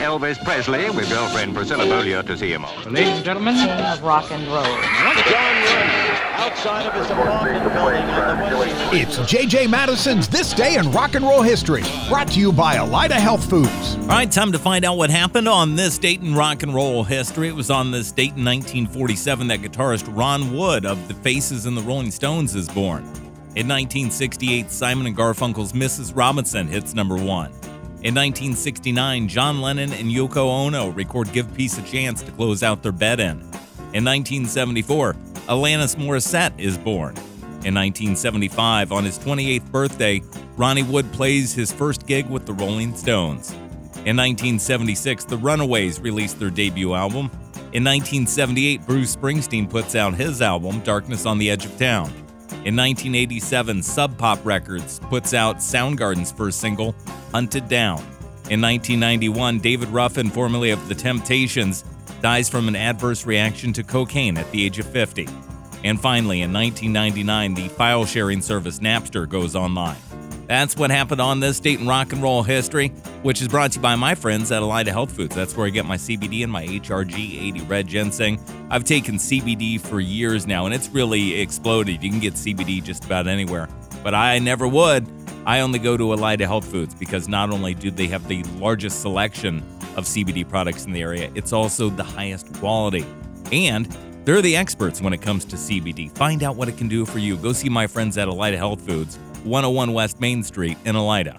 Elvis Presley with girlfriend Priscilla Beaulieu to see him off. Ladies and gentlemen, King of rock and roll. John outside of his apartment building on the west It's JJ Madison's This Day in Rock and Roll History, brought to you by Elida Health Foods. All right, time to find out what happened on this date in rock and roll history. It was on this date in 1947 that guitarist Ron Wood of the Faces and the Rolling Stones is born. In 1968, Simon and Garfunkel's Mrs. Robinson hits number one. In 1969, John Lennon and Yoko Ono record Give Peace a Chance to close out their bed in. In 1974, Alanis Morissette is born. In 1975, on his 28th birthday, Ronnie Wood plays his first gig with the Rolling Stones. In 1976, the Runaways released their debut album. In 1978, Bruce Springsteen puts out his album, Darkness on the Edge of Town. In 1987, Sub Pop Records puts out Soundgarden's first single, Hunted Down. In 1991, David Ruffin, formerly of The Temptations, dies from an adverse reaction to cocaine at the age of 50. And finally, in 1999, the file sharing service Napster goes online. That's what happened on this date in rock and roll history, which is brought to you by my friends at Elida Health Foods. That's where I get my CBD and my HRG 80 red ginseng. I've taken CBD for years now, and it's really exploded. You can get CBD just about anywhere, but I never would. I only go to Elida Health Foods because not only do they have the largest selection of CBD products in the area, it's also the highest quality. And they're the experts when it comes to CBD. Find out what it can do for you. Go see my friends at Elida Health Foods, 101 West Main Street in Elida.